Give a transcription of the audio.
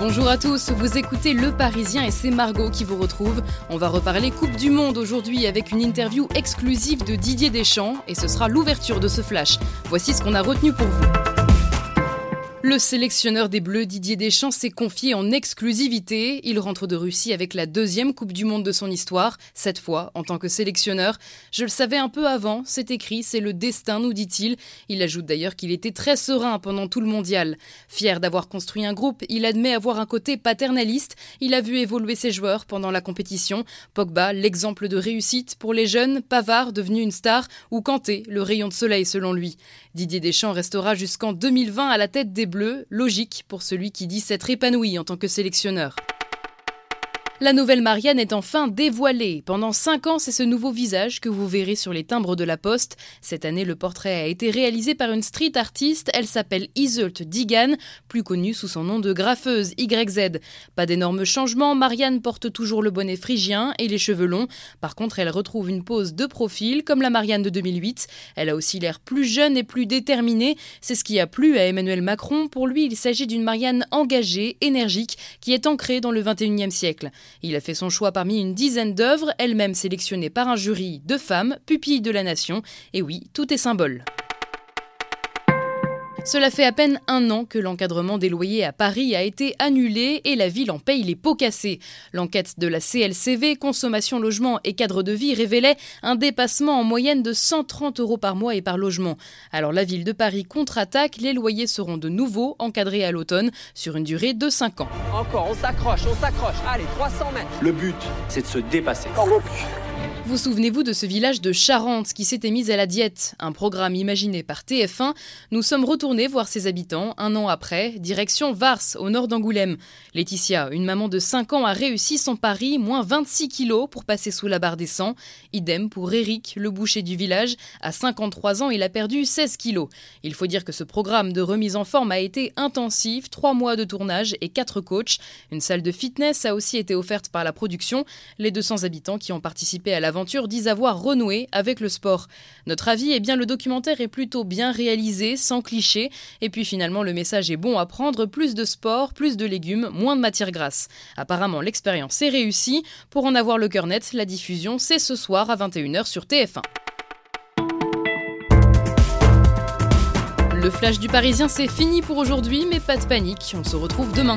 Bonjour à tous, vous écoutez Le Parisien et c'est Margot qui vous retrouve. On va reparler Coupe du Monde aujourd'hui avec une interview exclusive de Didier Deschamps et ce sera l'ouverture de ce flash. Voici ce qu'on a retenu pour vous. Le sélectionneur des Bleus Didier Deschamps s'est confié en exclusivité. Il rentre de Russie avec la deuxième Coupe du Monde de son histoire, cette fois en tant que sélectionneur. Je le savais un peu avant, c'est écrit, c'est le destin, nous dit-il. Il ajoute d'ailleurs qu'il était très serein pendant tout le mondial. Fier d'avoir construit un groupe, il admet avoir un côté paternaliste. Il a vu évoluer ses joueurs pendant la compétition. Pogba, l'exemple de réussite pour les jeunes, Pavard, devenu une star, ou Kanté, le rayon de soleil selon lui. Didier Deschamps restera jusqu'en 2020 à la tête des Bleus, logique pour celui qui dit s'être épanoui en tant que sélectionneur. La nouvelle Marianne est enfin dévoilée. Pendant cinq ans, c'est ce nouveau visage que vous verrez sur les timbres de la poste. Cette année, le portrait a été réalisé par une street artiste. Elle s'appelle Iseult Digan, plus connue sous son nom de graffeuse YZ. Pas d'énormes changements, Marianne porte toujours le bonnet phrygien et les cheveux longs. Par contre, elle retrouve une pose de profil, comme la Marianne de 2008. Elle a aussi l'air plus jeune et plus déterminée. C'est ce qui a plu à Emmanuel Macron. Pour lui, il s'agit d'une Marianne engagée, énergique, qui est ancrée dans le 21e siècle. Il a fait son choix parmi une dizaine d'œuvres, elles-mêmes sélectionnées par un jury de femmes, pupilles de la nation. Et oui, tout est symbole. Cela fait à peine un an que l'encadrement des loyers à Paris a été annulé et la ville en paye les pots cassés. L'enquête de la CLCV, Consommation Logement et Cadre de Vie révélait un dépassement en moyenne de 130 euros par mois et par logement. Alors la ville de Paris contre-attaque, les loyers seront de nouveau encadrés à l'automne sur une durée de 5 ans. Encore, on s'accroche, on s'accroche. Allez, 300 mètres. Le but, c'est de se dépasser. Vous souvenez-vous de ce village de Charente qui s'était mis à la diète, un programme imaginé par TF1 Nous sommes retournés voir ses habitants un an après, direction Vars, au nord d'Angoulême. Laetitia, une maman de 5 ans, a réussi son pari, moins 26 kilos pour passer sous la barre des 100. Idem pour Eric, le boucher du village. À 53 ans, il a perdu 16 kilos. Il faut dire que ce programme de remise en forme a été intensif, 3 mois de tournage et 4 coachs. Une salle de fitness a aussi été offerte par la production. Les 200 habitants qui ont participé à l'aventure disent avoir renoué avec le sport. Notre avis est bien le documentaire est plutôt bien réalisé, sans clichés, et puis finalement le message est bon à prendre, plus de sport, plus de légumes, moins de matière grasse. Apparemment l'expérience est réussie. Pour en avoir le cœur net, la diffusion c'est ce soir à 21h sur TF1. Le flash du Parisien, c'est fini pour aujourd'hui, mais pas de panique, on se retrouve demain.